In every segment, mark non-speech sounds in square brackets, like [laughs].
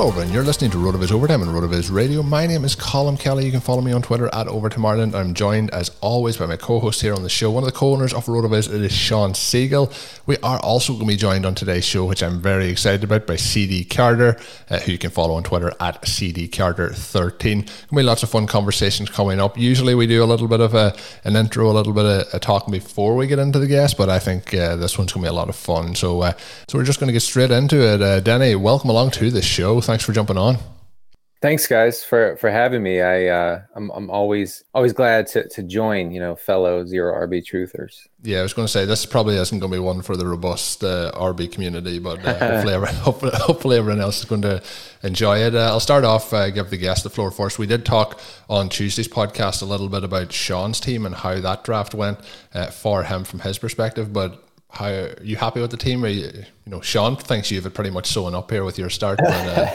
Hello, everyone. You're listening to RotoViz Overtime and RotoViz Radio. My name is Colin Kelly. You can follow me on Twitter at Overtime Ireland. I'm joined, as always, by my co-host here on the show, one of the co-owners of RotoViz. It is Sean Siegele. We are also going to be joined on today's show, which I'm very excited about, by CD Carter, uh, who you can follow on Twitter at CD Carter13. Going to be lots of fun conversations coming up. Usually, we do a little bit of a, an intro, a little bit of a talking before we get into the guest, but I think uh, this one's going to be a lot of fun. So, uh, so we're just going to get straight into it. Uh, Denny, welcome along to the show. Thanks for jumping on. Thanks, guys, for for having me. I uh, I'm I'm always always glad to to join. You know, fellow zero RB truthers. Yeah, I was going to say this probably isn't going to be one for the robust uh, RB community, but uh, [laughs] hopefully, everyone, hopefully, hopefully everyone else is going to enjoy it. Uh, I'll start off uh, give the guest the floor first. We did talk on Tuesday's podcast a little bit about Sean's team and how that draft went uh, for him from his perspective, but how are you happy with the team? Are you, you know, Sean thinks you've pretty much sewn up here with your start. But,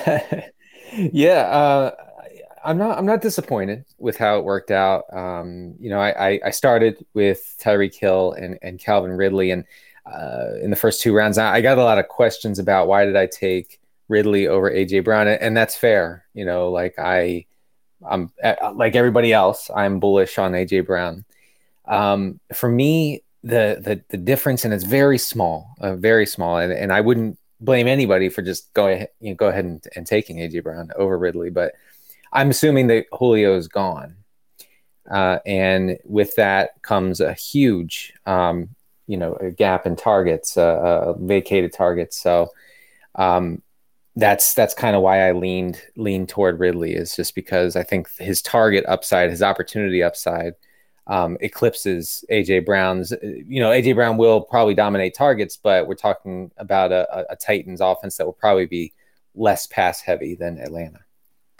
uh, [laughs] yeah, uh, I'm not. I'm not disappointed with how it worked out. Um, you know, I, I, started with Tyreek Hill and, and Calvin Ridley, and uh, in the first two rounds, I got a lot of questions about why did I take Ridley over AJ Brown, and that's fair. You know, like I, I'm uh, like everybody else. I'm bullish on AJ Brown. Um, for me, the the the difference, and it's very small, uh, very small, and, and I wouldn't blame anybody for just going ahead, you know, go ahead and, and taking AJ Brown over Ridley, but I'm assuming that Julio is gone, uh, and with that comes a huge, um, you know, gap in targets, uh, uh, vacated targets. So um, that's that's kind of why I leaned leaned toward Ridley is just because I think his target upside, his opportunity upside um, eclipses AJ Brown's. You know, AJ Brown will probably dominate targets, but we're talking about a, a Titans offense that will probably be less pass heavy than Atlanta.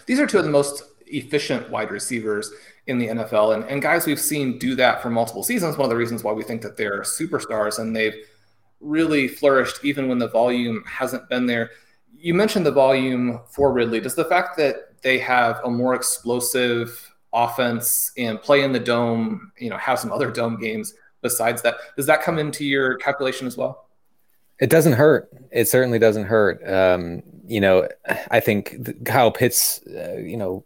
These are two of the most efficient wide receivers in the NFL, and, and guys we've seen do that for multiple seasons. One of the reasons why we think that they're superstars and they've really flourished even when the volume hasn't been there. You mentioned the volume for Ridley. Does the fact that they have a more explosive offense and play in the dome, you know, have some other dome games besides that. Does that come into your calculation as well? It doesn't hurt. It certainly doesn't hurt. Um, you know, I think Kyle Pitts, uh, you know,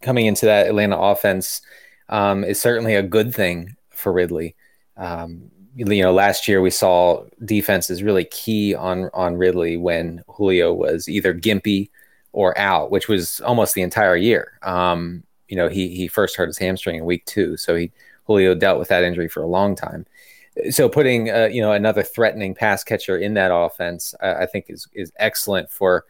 coming into that Atlanta offense um, is certainly a good thing for Ridley. Um, you know, last year we saw defense is really key on on Ridley when Julio was either gimpy or out, which was almost the entire year. Um, you know, he he first hurt his hamstring in week two, so he Julio dealt with that injury for a long time. so putting uh, you know another threatening pass catcher in that offense, I, I think is is excellent for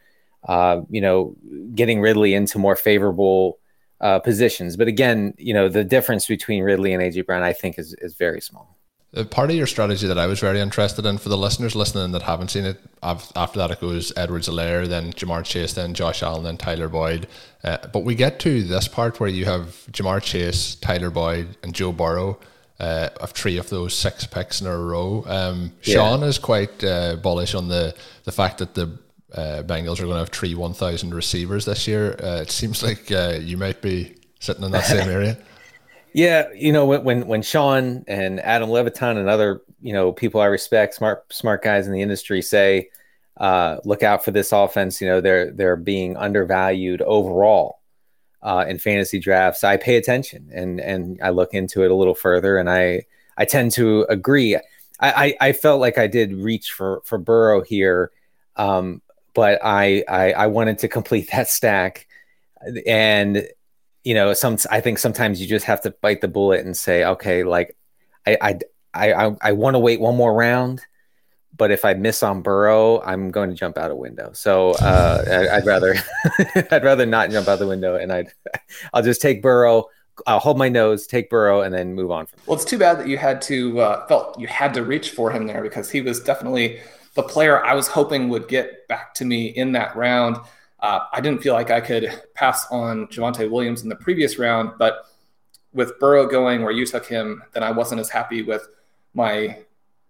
uh, you know getting Ridley into more favorable uh, positions. But again, you know the difference between Ridley and AJ Brown, I think, is is very small. The part of your strategy that I was very interested in for the listeners listening that haven't seen it, after that it goes Edwards-Helaire, then Ja'Marr Chase, then Josh Allen, then Tyler Boyd. Uh, but we get to this part where you have Ja'Marr Chase, Tyler Boyd, and Joe Burrow uh, of three of those six picks in a row. Um, yeah. Sean is quite uh, bullish on the the fact that the uh, Bengals are going to have three 1,000 receivers this year. Uh, it seems like uh, you might be sitting in that same [laughs] area. Yeah, you know when, when Sean and Adam Levitan and other you know people I respect, smart smart guys in the industry say, uh, look out for this offense. You know they're they're being undervalued overall uh, in fantasy drafts, I pay attention and and I look into it a little further, and I I tend to agree. I I, I felt like I did reach for for Burrow here, um, but I, I I wanted to [laughs] complete that stack, and you know some I think sometimes you just have to bite the bullet and say okay like I I I I want to wait one more round but if I miss on Burrow, I'm going to jump out a window. So uh, I, would rather [laughs] I'd rather not jump out the window, and I'd [laughs] I'll just take Burrow. I'll hold my nose, take Burrow, and then move on from. Well, it's too bad that you had to uh, felt you had to reach for him there because he was definitely the player I was hoping would get back to me in that round. Uh, I didn't feel like I could pass on Javonte Williams in the previous round, but with Burrow going where you took him, then I wasn't as happy with my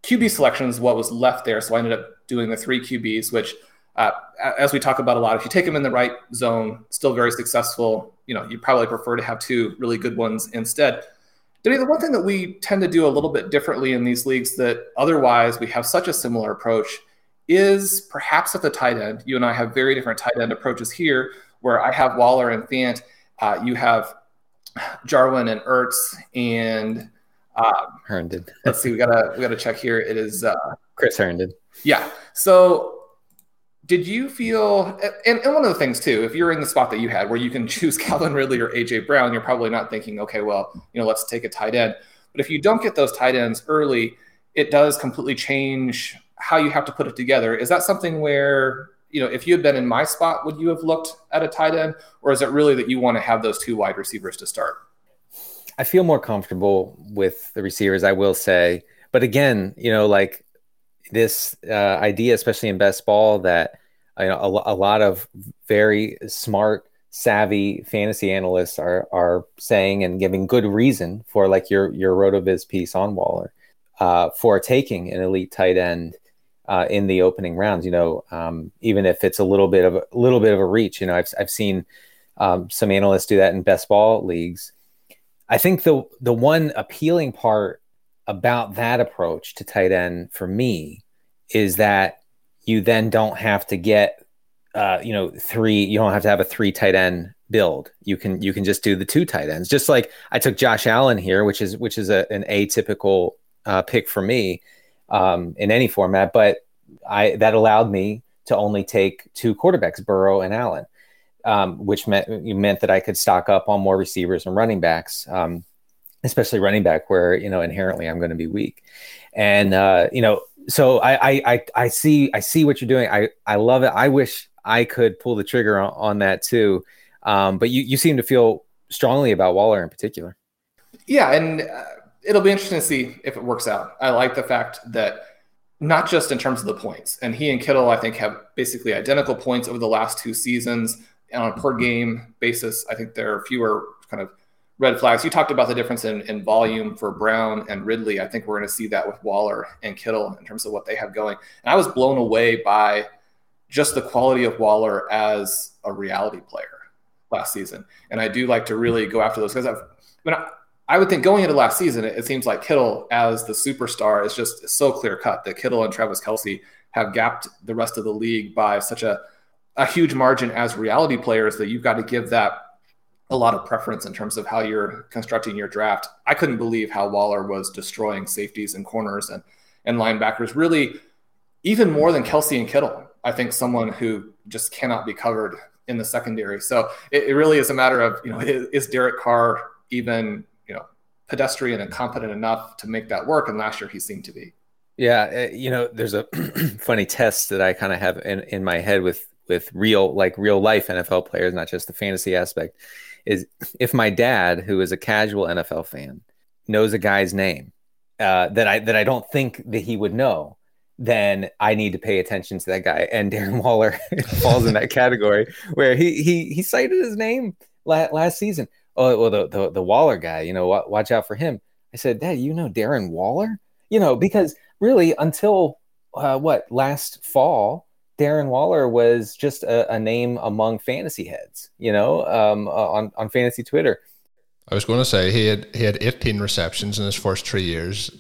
QB selections, what was left there. So I ended up doing the three QBs, which, uh, as we talk about a lot, if you take them in the right zone, still very successful. You know, you probably prefer to have two really good ones instead. The one thing that we tend to do a little bit differently in these leagues that otherwise we have such a similar approach is perhaps at the tight end. You and I have very different tight end approaches here, where I have Waller and Fant. Uh, you have Jarwin and Ertz and um, Herndon. [laughs] let's see. We gotta we gotta check here. It is uh, Chris Herndon. Yeah. So, did you feel? And, and one of the things too, if you're in the spot that you had, where you can [laughs] choose Calvin Ridley or AJ Brown, you're probably not thinking, okay, well, you know, let's take a tight end. But if you don't get those tight ends early, it does completely change how you have to put it together. Is that something where you know, if you had been in my spot, would you have looked at a tight end, or is it really that you want to have those two wide receivers to start? I feel more comfortable with the receivers, I will say. But again, you know, like this uh, idea, especially in best ball, that you know, a, a lot of very smart, savvy fantasy analysts are are saying and giving good reason for like your your Rotoviz piece on Waller uh, for taking an elite tight end uh, in the opening rounds. You know, um, even if it's a little bit of a little bit of a reach. You know, I've I've seen um, some analysts do that in best ball leagues I think the the one appealing part about that approach to tight end for me is that you then don't have to get uh, you know three you don't have to have a three tight end build you can you can just do the two tight ends just like i took josh allen here which is which is a, an atypical uh, pick for me um, in any format but i that allowed me to only take two quarterbacks burrow and allen um, which meant meant that I could stock up on more receivers and running backs, um, especially running back, where you know inherently I'm going to be weak. And uh, you know, so I, I I see I see what you're doing. I I love it. I wish I could pull the trigger on, on that too. Um, but you you seem to feel strongly about Waller in particular. Yeah, and uh, it'll be interesting to see if it works out. I like the fact that not just in terms of the points, and he and Kittle I think have basically identical points over the last two seasons and on a per game basis, I think there are fewer kind of red flags. You talked about the difference in, in volume for Brown and Ridley. I think we're going to see that with Waller and Kittle in terms of what they have going. And I was blown away by just the quality of Waller as a reality player last season. And I do like to really go after those guys. I've, I, I would think going into last season, it, it seems like Kittle as the superstar is just so clear cut that Kittle and Travis Kelce have gapped the rest of the league by such a a huge margin as reality players that you've got to give that a lot of preference in terms of how you're constructing your draft. I couldn't believe how Waller was destroying safeties and corners and and linebackers really even more than Kelce and Kittle. I think someone who just cannot be covered in the secondary. So it, it really is a matter of, you know, is, is Derek Carr even, pedestrian and competent enough to make that work. And last year he seemed to be. Yeah, uh, you know, there's a [clears throat] funny test that I kind of have in, in my head with with real like real life NFL players, not just the fantasy aspect. Is if my dad, who is a casual NFL fan, knows a guy's name uh, that I that I don't think that he would know, then I need to pay attention to that guy. And Darren Waller [laughs] falls in that category where he he he cited his name last, last season. Oh well, the, the the Waller guy, you know, watch out for him. I said, Dad, you know Darren Waller, you know, because really until uh, what last fall, Darren Waller was just a, a, name among fantasy heads, you know, um, uh, on on fantasy Twitter. I was going to say he had he had 18 receptions in his first three years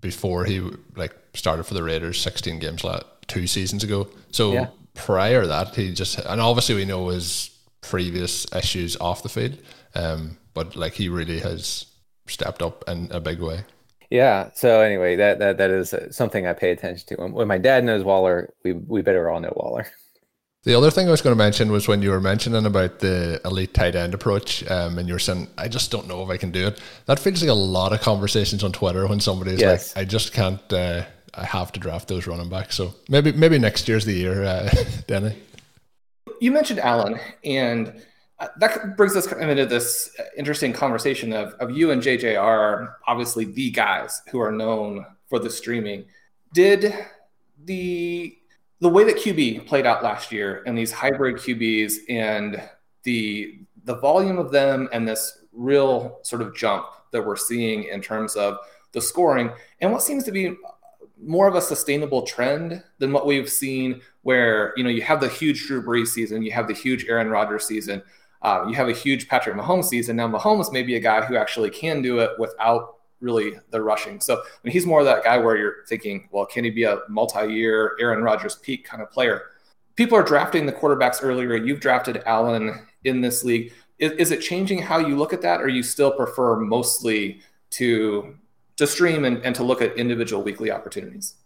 before he like started for the Raiders 16 games like two seasons ago. So yeah. prior to that, he just and obviously we know his previous issues off the field, um, but like he really has stepped up in a big way. Yeah. So anyway, that that that is something I pay attention to. When my dad knows Waller, we we better all know Waller. The other thing I was going to mention was when you were mentioning about the elite tight end approach, um, and you were saying, "I just don't know if I can do it." That feels like a lot of conversations on Twitter when somebody's yes. like, "I just can't. Uh, I have to draft those running backs." So maybe maybe next year's the year, uh, [laughs] Denny. You mentioned Allen, and Uh, that brings us kind of into this uh, interesting conversation of, of you and JJ are obviously the guys who are known for the streaming. Did the the way that QB played out last year and these hybrid QBs and the the volume of them and this real sort of jump that we're seeing in terms of the scoring and what seems to be more of a sustainable trend than what we've seen where you know you have the huge Drew Brees season, you have the huge Aaron Rodgers season, uh, you have a huge Patrick Mahomes season. Now Mahomes may be a guy who actually can do it without really the rushing. So I mean, he's more of that guy where you're thinking, well, can he be a multi-year Aaron Rodgers peak kind of player? People are drafting the quarterbacks earlier. You've drafted Allen in this league. Is, is it changing how you look at that, or you still prefer mostly to to stream and, and to look at individual weekly opportunities?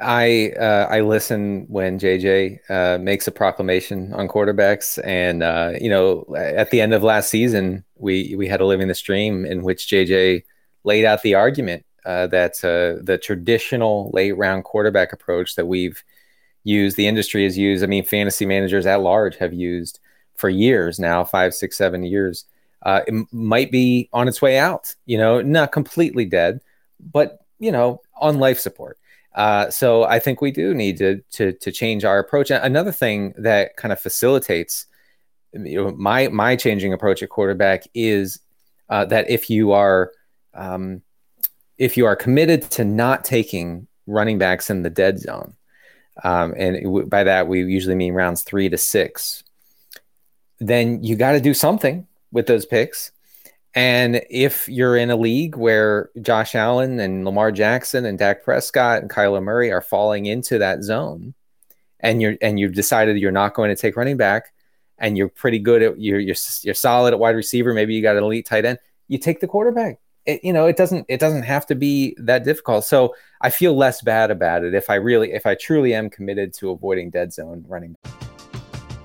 I uh, I listen when JJ uh, makes a proclamation on quarterbacks, and uh, you know, at the end of last season, we we had a living the stream in which JJ laid out the argument uh, that uh, the traditional late round quarterback approach that we've used, the industry has used, I mean, fantasy managers at large have used for years now, five, six, seven years, uh, it might be on its way out, you know, not completely dead, but, you know, on life support. Uh, so I think we do need to, to, to change our approach. Another thing that kind of facilitates you know, my my changing approach at quarterback is uh, that if you are um, if you are committed to not taking running backs in the dead zone, um, and by that we usually mean rounds three to six, then you got to do something with those picks. And if you're in a league where Josh Allen and Lamar Jackson and Dak Prescott and Kyler Murray are falling into that zone, and you're and you've decided you're not going to take running back, and you're pretty good at you're you're, you're solid at wide receiver, maybe you got an elite tight end, you take the quarterback. It, you know it doesn't it doesn't have to be that difficult. So i feel less bad about it if i really if i truly am committed to avoiding dead zone running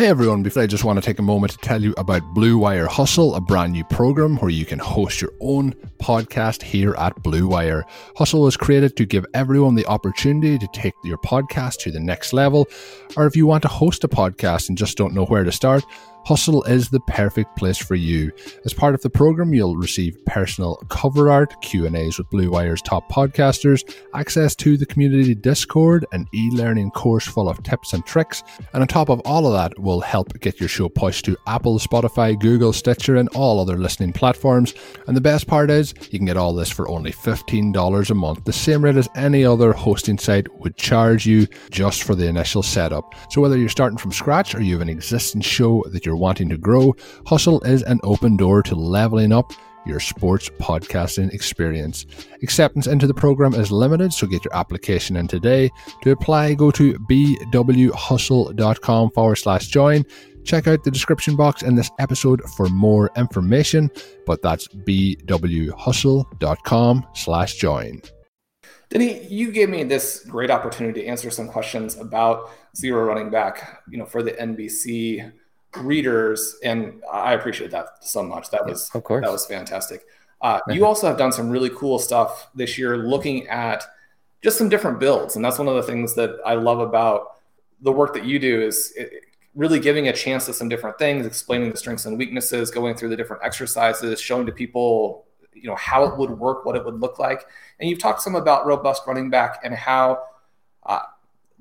Hey everyone, before I just want to take a moment to tell you about Blue Wire Hustle, a brand new program where you can host your own podcast here at Blue Wire. Hustle was created to give everyone the opportunity to take your podcast to the next level, or if you want to host a podcast and just don't know where to start, Hustle is the perfect place for you. As part of the program, you'll receive personal cover art, Q&As with Blue Wire's top podcasters, access to the community Discord, an e-learning course full of tips and tricks, and on top of all of that, will help get your show pushed to Apple, Spotify, Google, Stitcher, and all other listening platforms. And the best part is, you can get all this for only $15 a month, the same rate as any other hosting site would charge you just for the initial setup. So whether you're starting from scratch or you have an existing show that you're you're wanting to grow, Hustle is an open door to leveling up your sports podcasting experience. Acceptance into the program is limited, so get your application in today. To apply, go to bwhustle.com forward slash join. Check out the description box in this episode for more information, but that's bwhustle.com slash join. Denny, you gave me this great opportunity to answer some questions about zero running back, you know, for the NBC readers, and I appreciate that so much. That was of course that was fantastic. Uh, you also have done some really cool stuff this year, looking at just some different builds, and that's one of the things that I love about the work that you do is really giving a chance to some different things, explaining the strengths and weaknesses, going through the different exercises, showing to people you know how it would work, what it would look like, and you've talked some about robust running back and how. Uh,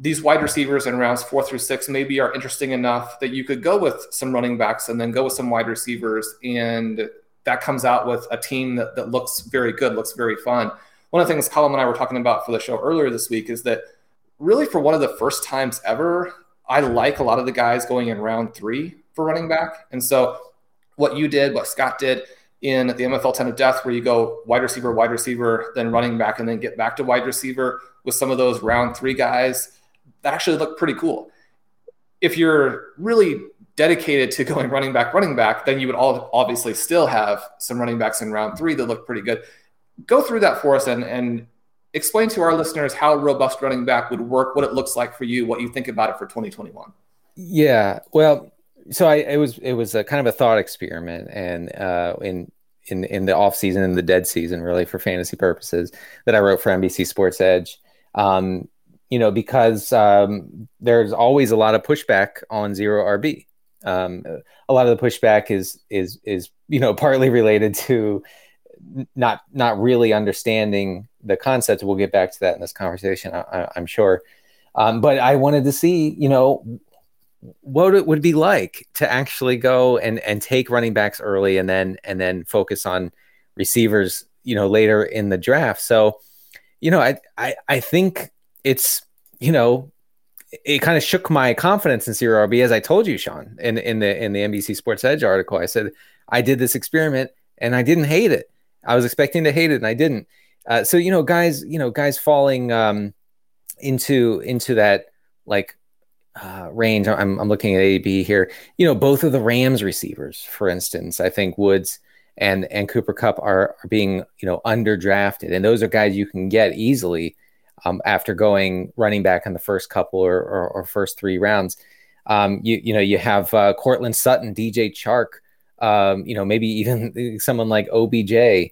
these wide receivers in rounds four through six maybe are interesting enough that you could go with some running backs and then go with some wide receivers. And that comes out with a team that, that looks very good, looks very fun. One of the things Colin and I were talking about for the show earlier this week is that really for one of the first times ever, I like a lot of the guys going in round three for running back. And so what you did, what Scott did in the MFL 10 of death, where you go wide receiver, wide receiver, then running back, and then get back to wide receiver with some of those round three guys that actually looked pretty cool. If you're really dedicated to [laughs] going running back, running back, then you would all obviously still have some running backs in round three that look pretty good. Go through that for us and, and explain to our listeners how robust running back would work, what it looks like for you, what you think about it for 2021. Yeah, well, so I it was it was a kind of a thought experiment, and uh, in in in the off season and the dead season, really for fantasy purposes, that I wrote for NBC Sports Edge. Um, you know, because um, there's always a lot of pushback on zero RB. Um, a lot of the pushback is is is you know [laughs] partly related to not not really understanding the concept. We'll get back to that in this conversation, I, am sure. Um, but I wanted to see, you know, what it would be like to actually go and and take running backs early and then and then focus on receivers, you know, later in the draft. So, you know, I I, I think it's you know it kind of shook my confidence in zero RB as I told you, Sean, in in the in the NBC Sports Edge article. I said I did this experiment and I didn't hate it. I was expecting to hate it and I didn't. Uh, so you know, guys, you know, guys falling um, into into that like uh, range. I'm I'm looking at AB here. You know, both of the Rams receivers, for instance, I think Woods and and Cooper Kupp are are being you know underdrafted, and those are guys you can get easily um, after going running back in the first couple or, or, or first three rounds. Um, you you know you have uh, Courtland Sutton, DJ Chark, um, you know maybe even [laughs] someone like OBJ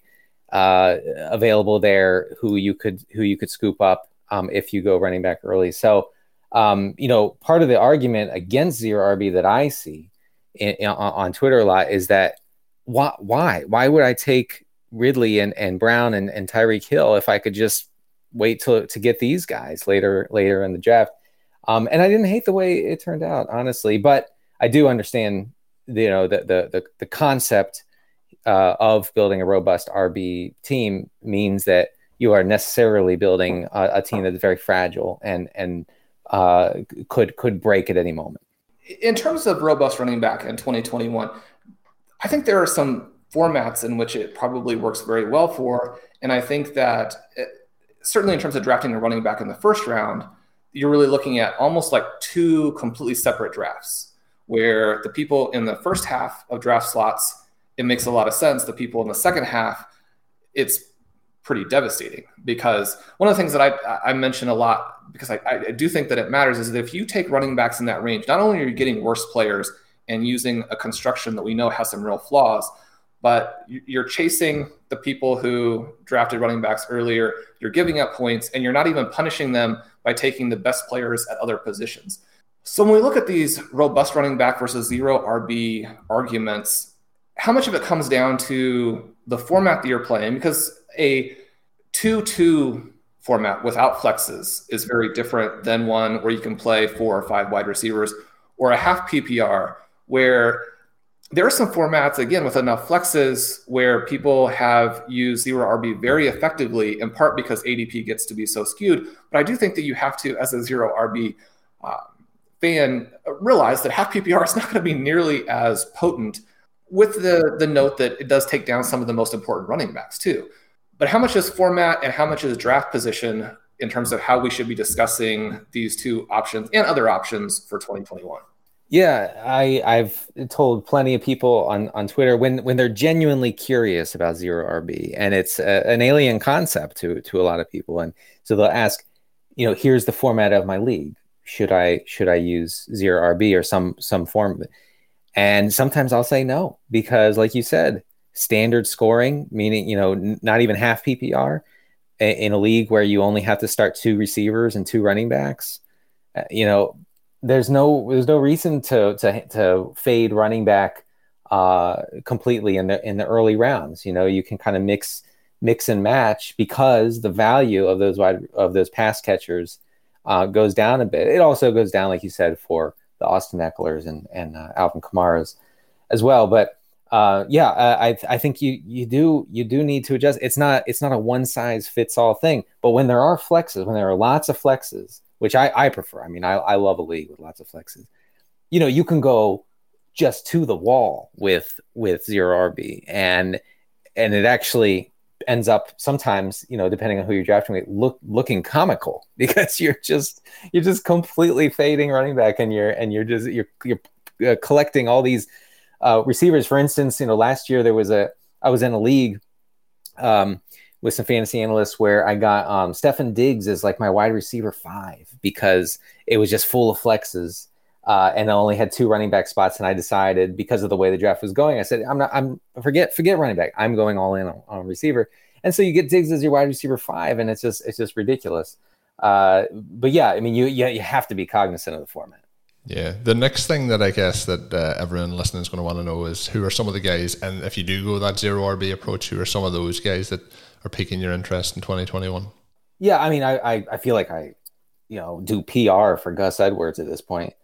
uh, available there who you could who you could scoop up um, if you go running back early. So um, you know part of the argument against zero RB that I see in, in, on Twitter a lot is that why why why would I take Ridley and, and Brown and, and Tyreek Hill if I could just wait to to get these guys later later in the draft. Um, and I didn't hate the way it turned out, honestly, but I do understand you know the the the, the concept uh, of building a robust RB team means that you are necessarily building a, a team that's very fragile and and uh, could could break at any moment. In terms of robust running back in 2021, I think there are some formats in which it probably works very well for, and I think that certainly in terms of drafting a running back in the first round, you're really looking at almost like two completely separate drafts where the people in the first half of draft slots, it makes a lot of sense. The people in the second half, it's pretty devastating because one of the things that I, I mention a lot because I, I do think that it matters is that if you take running backs in that range, not only are you getting worse players and using a construction that we know has some real flaws, but you're chasing the people who drafted running backs earlier. You're giving up points, and you're not even punishing them by taking the best players at other positions. So when we look at these robust running back versus zero RB arguments, how much of it comes down to the format that you're playing? Because a 2 2 format without flexes is very different than one where you can play four or five wide receivers, or a half PPR where there are some formats again with enough flexes where people have used zero RB very effectively, in part because ADP gets to be so skewed. But I do think that you have to, as a zero RB uh, fan, realize that half PPR is not going to be nearly as potent. With the the note that it does take down some of the most important running backs too. But how much is format and how much is draft position in terms of how we should be discussing these two options and other options for 2021? Yeah, I I've told plenty of people on on Twitter when when they're genuinely curious about zero RB and it's a, an alien concept to to a lot of people and so they'll ask, you know, here's the format of my league. Should I should I use zero RB or some some form? And sometimes I'll say no because like you said, standard scoring, meaning, you know, n- not even half PPR in a league where you only have to start two receivers and two running backs, uh, you know, there's no there's no reason to to to fade running back uh, completely in the in the early rounds. You know, you can kind of mix mix and match because the value of those wide of those pass catchers uh, goes down a bit. It also goes down, like you said, for the Austin Ekelers and and uh, Alvin Kamara's as well. But uh, yeah, I I think you you do you do need to adjust. It's not it's not a one size fits all thing. But when there are flexes, when there are lots of flexes which I, I prefer. I mean, I, I love a league with lots of flexes. You know, you can go just to the wall with with zero RB, and and it actually ends up sometimes, you know, depending on who you're drafting with, look looking comical [laughs] because you're just you're just completely fading running back, and you're and you're just you're you're uh, collecting all these uh, receivers. For instance, you know, last year there was a I was in a league. Um, with some fantasy analysts where I got um, Stefon Diggs as like my wide receiver five because it was just full of flexes. Uh, and I only had two running back spots, and I decided because of the way the draft was going, I said, "I'm not. I'm forget forget running back. I'm going all in on, on receiver." And so you get Diggs as your wide receiver five, and it's just it's just ridiculous. Uh, but yeah, I mean, you, you you have to be cognizant of the format. Yeah, the next thing that I guess that uh, everyone listening is going to want to know is who are some of the guys, and if you do go that zero RB approach, who are some of those guys that are piquing your interest in 2021? Yeah, I mean, I, I, I feel like I, you know, do PR for Gus Edwards at this point.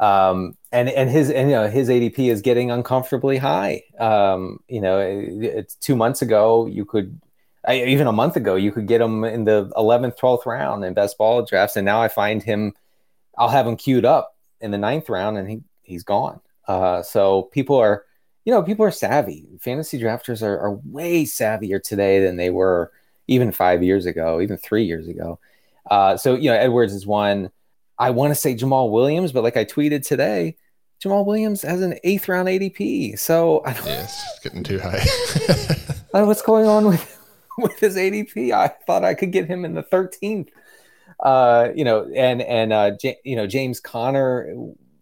Um, and and his and you know his ADP is getting uncomfortably high. Um, you know, it, it's two months ago you could, I, even a month ago you could get him in the 11th, 12th round in best ball drafts, and now I find him, I'll have him queued up in the ninth round, and he he's gone. Uh, so people are you know, people are savvy. Fantasy drafters are, are way savvier today than they were even five years ago, even three years ago. Uh, so, you know, Edwards is one. I want to say Jamaal Williams, but like I tweeted today, Jamaal Williams has an eighth round ADP. So I don't, yes, getting too high. I don't know what's going on with with his ADP. I thought I could get him in the 13th. Uh, you know, and and uh, J- you know James Conner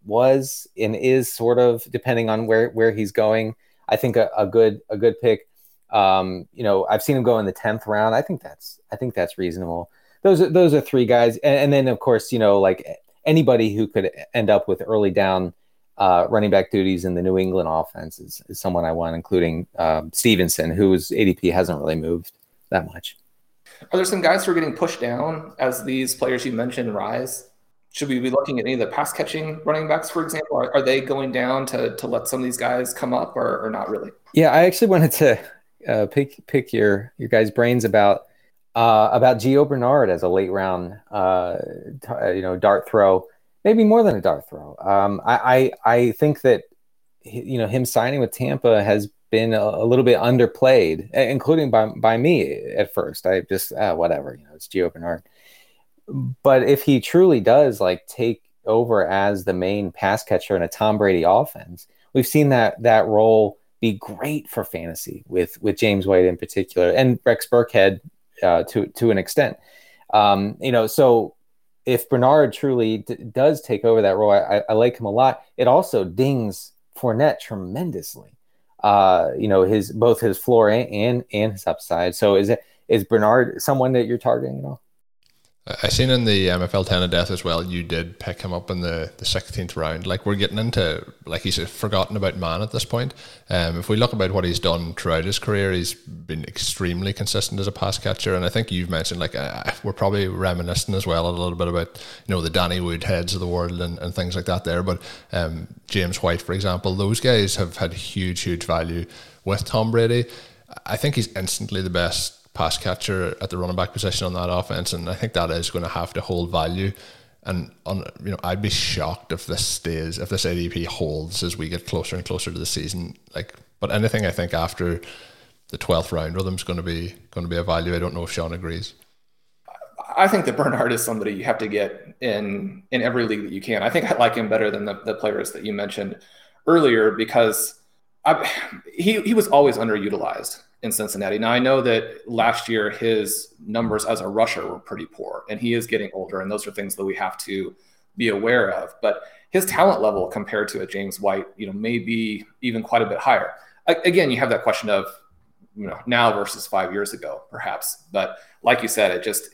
was and is sort of depending on where where he's going. I think a, a good a good pick. Um, you know, I've seen him go in the tenth round. I think that's I think that's reasonable. Those are those are three guys, and, and then of course you know like anybody who could end up with early down uh, running back duties in the New England offense is, is someone I want, including um, Stevenson, whose ADP hasn't really moved that much. Are there some guys who are getting pushed down as these players you mentioned rise? Should we be looking at any of the pass catching running backs, for example? Are, are they going down to, to let some of these guys come up or, or not really? Yeah, I actually wanted to uh, pick pick your your guys' brains about uh, about Gio Bernard as a late round uh, t- uh, you know dart throw, maybe more than a dart throw. Um, I, I, I think that you know him signing with Tampa has been a, a, little bit underplayed, including by by me at first. I just ah, whatever, you know, it's Gio Bernard but if he truly does like take over as the main pass catcher in a Tom Brady offense, we've seen that that role be great for fantasy with with James White in particular and Rex Burkhead uh, to to an extent. Um, you know, so if Bernard truly d- does take over that role, I, I, like him a lot. It also dings Fournette tremendously. Uh, you know, his both his floor and, and and his upside. So is it is Bernard someone that you're targeting? at know. I seen in the MFL 10 of death as well, you did pick him up in the, the 16th round. Like, we're getting into, like, he's a forgotten about man at this point. Um, if we look about what he's done throughout his career, he's been extremely consistent as a pass catcher. And I think you've mentioned, like, uh, we're probably reminiscing as well a little bit about, you know, the Danny Woodheads of the world and, and things like that there. But um, James White, for example, those guys have had huge, huge value with Tom Brady. I think he's instantly the best pass catcher at the running back position on that offense, and I think that is going to have to hold value. And on, you know, I'd be shocked if this stays, if this ADP holds as we get closer and closer to the season. Like, but anything I think after the twelfth round him is going to be going to be a value. I don't know if Sean agrees. I think that Bernard is somebody you have to get in in every league that you can. I think I like him better than the, the players that you mentioned earlier because I, he he was always underutilized in Cincinnati. Now I know that last year his numbers as a rusher were pretty poor, and he is getting older, and those are things that we have to be aware of. But his talent level compared to a James White, you know, may be even quite a bit higher. Again, you have that question of you know now versus five years ago, perhaps. But like you said, it just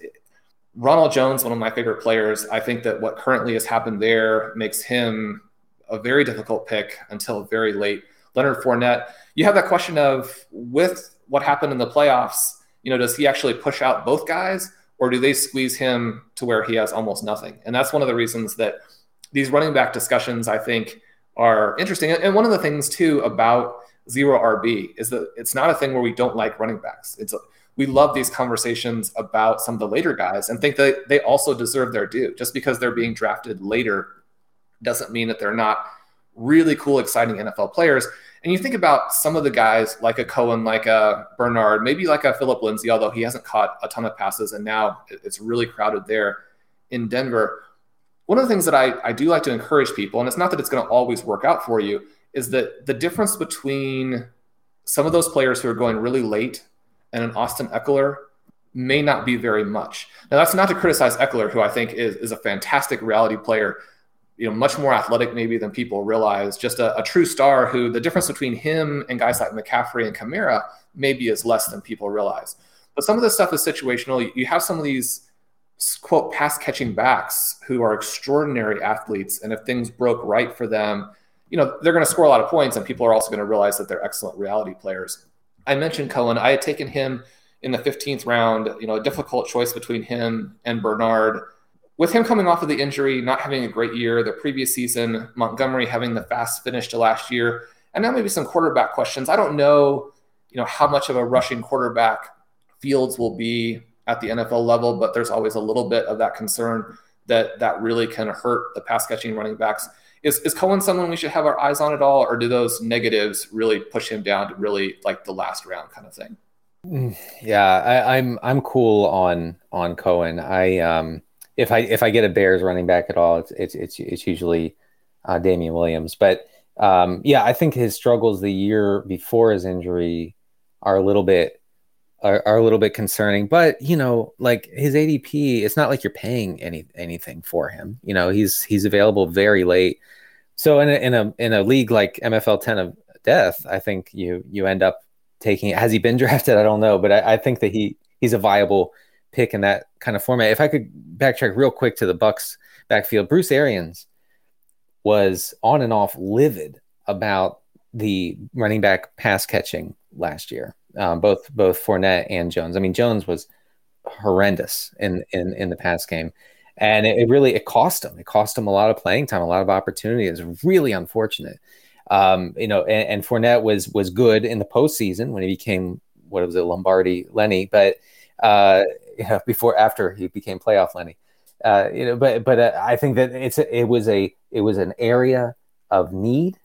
Ronald Jones, one of my favorite players. I think that what currently has happened there makes him a very difficult pick until very late. Leonard Fournette, you have that question of with what happened in the playoffs, you know, does he actually push out both guys or do they squeeze him to where he has almost nothing? And that's one of the reasons that these running back discussions, I think, are interesting. And one of the things too about zero RB is that it's not a thing where we don't like running backs. It's a, we love these conversations about some of the later guys and think that they also deserve their due. Just because they're being drafted later doesn't mean that they're not really cool, exciting NFL players. And you think about some of the guys like a Cohen, like a Bernard, maybe like a Phillip Lindsay, although he hasn't caught a ton of passes and now it's really crowded there in Denver. One of the things that I, I do like to encourage people, and it's not that it's going to always work out for you, is that the difference between some of those players who are going really late and an Austin Ekeler may not be very much. Now, that's not to criticize Ekeler, who I think is, is a fantastic reality player you know, much more athletic maybe than people realize. Just a, a, true star who the difference between him and guys like McCaffrey and Kamara maybe is less than people realize. But some of this stuff is situational. You have some of these quote pass catching backs who are extraordinary athletes, and if things broke right for them, you know they're going to score a lot of points, and people are also going to realize that they're excellent reality players. I mentioned Cohen. I had taken him in the 15th round. You know, a difficult choice between him and Bernard with him coming off of the injury, not having a great year the previous season, Montgomery having the fast finish to last year, and now maybe some quarterback questions. I don't know, you know, how much of a rushing quarterback Fields will be at the NFL level, but there's always a little bit of that concern that that really can hurt the pass catching running backs. Is, is Cohen someone we should have our eyes on at all, or do those negatives really push him down to really like the last round kind of thing? Mm, yeah, I, I'm I'm cool on on Cohen. I um if I if I get a Bears running back at all, it's it's it's, it's usually uh, Damien Williams. But um, yeah, I think his struggles the year before his injury are a little bit are, are a little bit concerning. But you know, like his ADP, it's not like you're paying any anything for him. You know, he's he's available very late. So in a in a in a league like MFL 10 of death, I think you you end up taking. Has he been [laughs] drafted? I don't know, but I, I think that he he's a viable pick in that kind of format. If I could backtrack real quick to the Bucs backfield, Bruce Arians was on and off livid about the running back pass catching last year. Um, both both Fournette and Jones. I mean, Jones was horrendous in in in the pass game, and it, it really it cost him. It cost him a lot of playing time, a lot of opportunity. It's really unfortunate. Um, you know, and, and Fournette was was good in the postseason when he became what was it Lombardi Lenny, but uh, you know, before after he became playoff Lenny. Uh, you know, but but uh, I think that it's it was a it was an area of need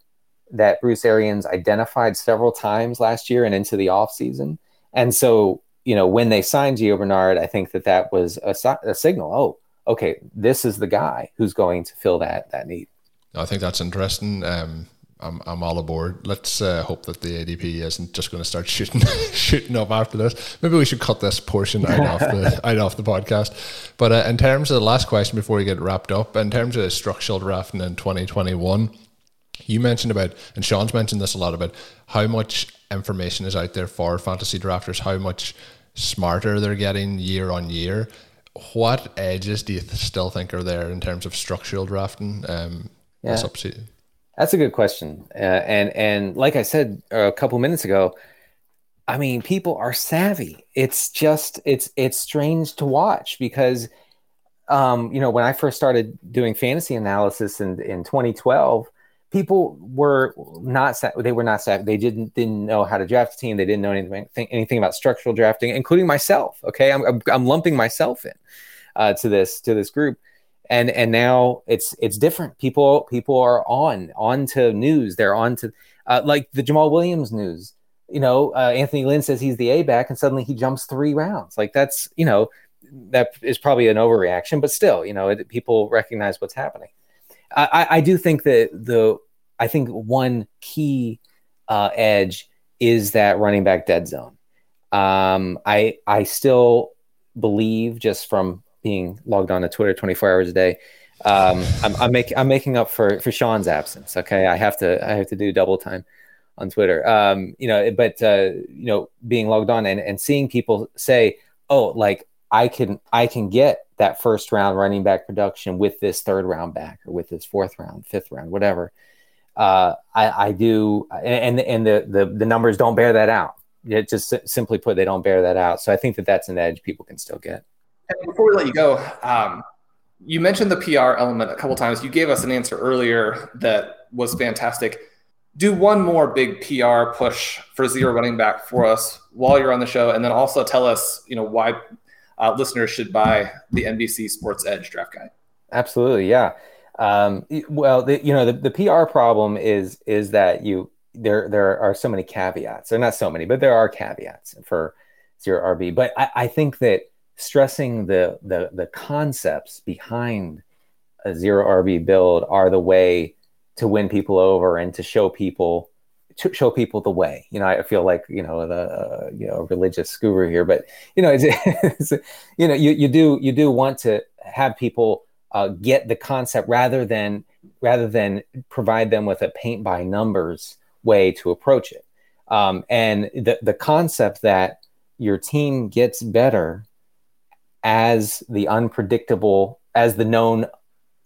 that Bruce Arians identified several times last year and into the off season. And so, you know, when they signed Gio Bernard, I think that that was a, a signal. Oh, okay, this is the guy who's going to fill that that need. I think that's interesting. Um, I'm, I'm all aboard. Let's uh, hope that the ADP isn't just going to start [laughs] shooting shooting up after this. Maybe we should cut this portion out off the [laughs] out off the podcast. But uh, in terms of the last question before we get wrapped up, in terms of structural drafting in 2021, you mentioned about, and Sean's mentioned this a lot about how much information is out there for fantasy drafters, how much smarter they're getting year on year. What edges do you still think are there in terms of structural drafting? Um, yeah. That's a good question. Uh, and and like I said a couple minutes ago, I mean, people are savvy. It's just it's it's strange to watch because um, you know, when I first started doing fantasy analysis in in 2012, people were not they were not savvy. They didn't didn't know how to draft a team. They didn't know anything anything about structural drafting, including myself. Okay, I'm I'm, I'm lumping myself in uh, to this to this group and and now it's it's different. People people are on on to news. They're on to uh, like the Jamaal Williams news you know uh, anthony lynn says he's the a back and suddenly he jumps three rounds. Like that's you know that is probably an overreaction but still you know it, people recognize what's happening. I, I do think that the i think one key uh, edge is that running back dead zone. Um, i i still believe just from being logged on to Twitter 24 hours a day. Um, I'm, I'm making I'm making up for for Shawn's absence. Okay, I have to I have to do double time on Twitter. Um, you know, but uh, you know, being logged on and, and seeing people say, "Oh, like I can I can get that first round running back production with this third round back or with this fourth round, fifth round, whatever." Uh, I, I do, and and the, the the numbers don't bear that out. It just simply put, they don't bear that out. So I think that that's an edge people can still get. And before we let you go, um, you mentioned the PR element a couple times. You gave us an answer earlier that was fantastic. Do one more big PR push for zero running back for us while you're on the show, and then also tell us, you know, why uh, listeners should buy the NBC Sports Edge draft guide. Absolutely, yeah. Um, well, the, you know, the, the PR problem is is that you there there are so many caveats. Are not so many, but there are caveats for zero RB. But I, I think that stressing the the the concepts behind a zero RB build are the way to win people over and to show people to show people the way. You know, I feel like you know the uh, you know religious guru here, but you know, it's, [laughs] it's, you know, you you do you do want to have people uh, get the concept rather than rather than provide them with a paint by numbers way to approach it. Um, and the the concept that your team gets better as the unpredictable, as the known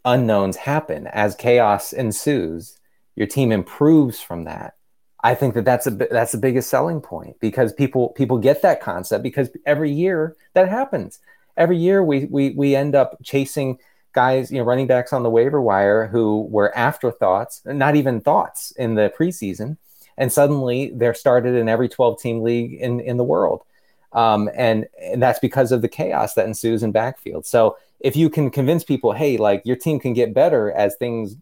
unknowns happen, as chaos ensues, your team improves from that. I think that that's a that's the biggest selling point because people people get that concept because every year that happens. Every year we we we end up chasing guys, you know, running backs on the waiver wire who were afterthoughts, not even thoughts in the preseason, and suddenly they're started in every 12 team league in in the world. Um, and, and that's because of the chaos that ensues in backfield. So if you can convince people, hey, like your team can get better as things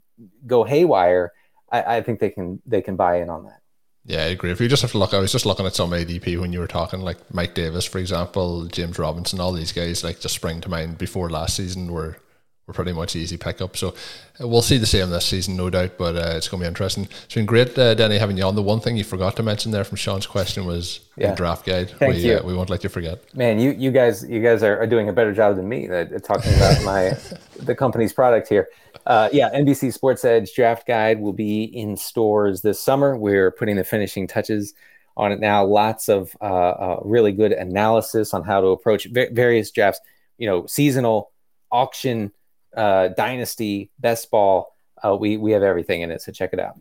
go haywire, I, I think they can they can buy in on that. Yeah, I agree. If you just have to look, I was just looking at some ADP when you were talking, like Mike Davis, for example, James Robinson, all these guys, like just spring to mind before last season were were pretty much easy pickup. So uh, we'll see the same this season, no doubt. But uh, it's going to be interesting. It's been great, uh, Denny, having you on. The one thing you forgot to mention there from Shawn's question was yeah. the draft guide. Thank we, you. Uh, we won't let you forget. Man, you you guys you guys are, are doing a better job than me uh, talking about [laughs] my the company's product here. Uh, yeah, NBC Sports Edge draft guide will be in stores this summer. We're putting the finishing touches on it now. Lots of really good analysis on how to approach various drafts. You know, seasonal auction uh, Dynasty, Best Ball. Uh, we we have everything in it, so check it out.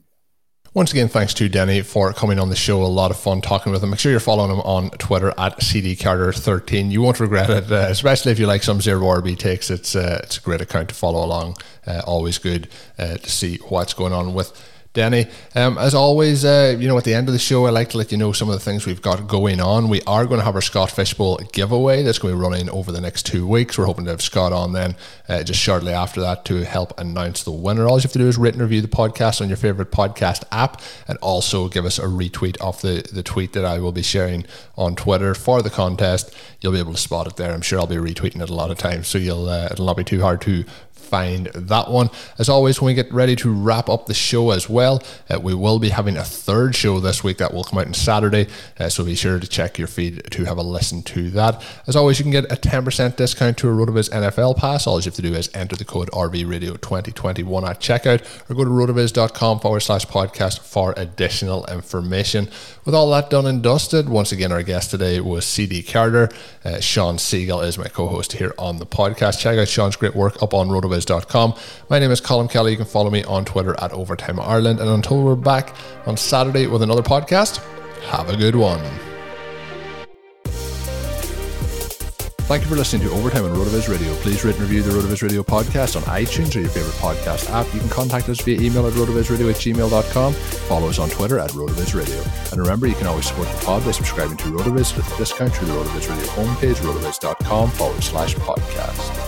Once again, thanks to Denny for coming on the show. A lot of fun talking with him. Make sure you're following him on Twitter at CDCarter13. You won't regret it, uh, especially if you like some zero RB takes. It's uh, it's a great account to follow along. Uh, always good uh, to see what's going on with Denny. Um, as always, uh, you know, at the end of the show, I like to let you know some of the things we've got going on. We are going to have our Scott Fish Bowl giveaway that's going to be running over the next two weeks. We're hoping to have Scott on then uh, just shortly after that to help announce the winner. All you have to do is rate and review the podcast on your favorite podcast app and also give us a retweet of the, the tweet that I will be sharing on Twitter for the contest. You'll be able to spot it there. I'm sure I'll be retweeting it a lot of times, so you'll uh, it'll not be too hard to find that one. As always, when we get ready to wrap up the show as well, uh, we will be having a third show this week that will come out on Saturday. Uh, so be sure to check your feed to have a listen to that. As always, you can get a 10% discount to a RotoViz NFL pass. All you have to do is enter the code RVRadio2021 at checkout or go to rotoviz.com forward slash podcast for additional information. With all that done and dusted, once again, our guest today was CD Carter. Uh, Shawn Siegele is my co host here on the podcast. Check out Shawn's great work up on My name is Colin Kelly. You can follow me on Twitter at Overtime Ireland. And until we're back on Saturday with another podcast, have a good one. Thank you for listening to Overtime on RotoViz Radio. Please rate and review the RotoViz Radio podcast on iTunes or your favorite podcast app. You can contact us via email at rotovizradio at gmail.com. Follow us on Twitter at RotoViz Radio. And remember, you can always support the pod by subscribing to RotoViz with a discount through the RotoViz Radio homepage, rotoviz.com forward slash podcast.